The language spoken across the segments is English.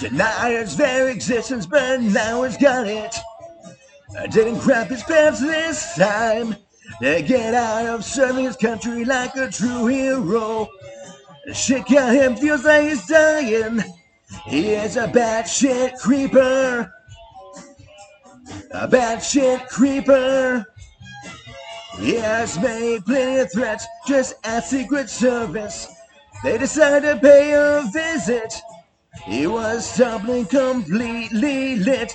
Deniers their existence, but now he's got it. I didn't crap his pants this time. To get out of serving his country like a true hero. Shit got him feels like he's dying. He is a bad shit creeper. A bad shit creeper. He has made plenty of threats just at Secret Service. They decided to pay a visit. He was stumbling completely lit.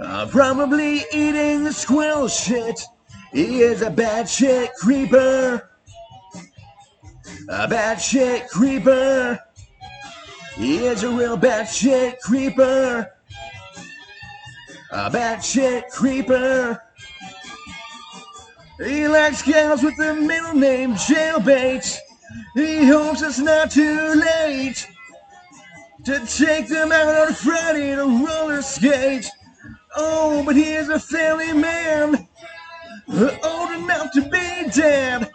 Uh, probably eating squirrel shit. He is a bad shit creeper. A bad shit creeper. He is a real bad shit creeper. A bad shit creeper. He likes gals with the middle name Jailbait. He hopes it's not too late to take them out on Friday to roller skate. Oh, but he is a family man, old enough to be dead.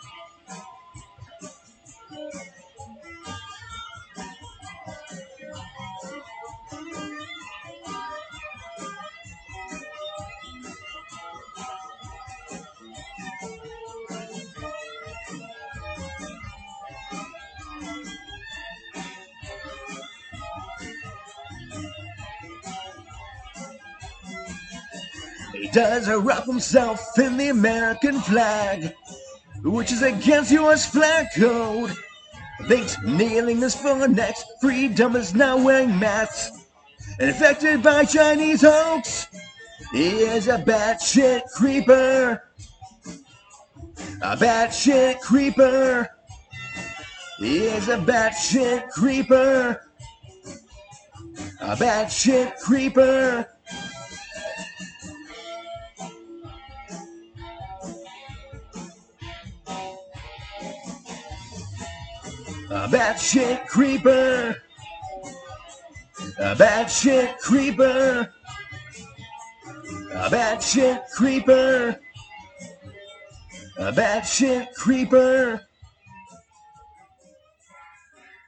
He does a wrap himself in the American flag, which is against U.S. flag code. Thinks kneeling is for next. Freedom is now wearing masks. Infected by Chinese hoax. He is a batshit creeper. A batshit creeper. He is a batshit creeper. A batshit creeper. A batshit creeper. A batshit creeper. A batshit creeper. A batshit creeper.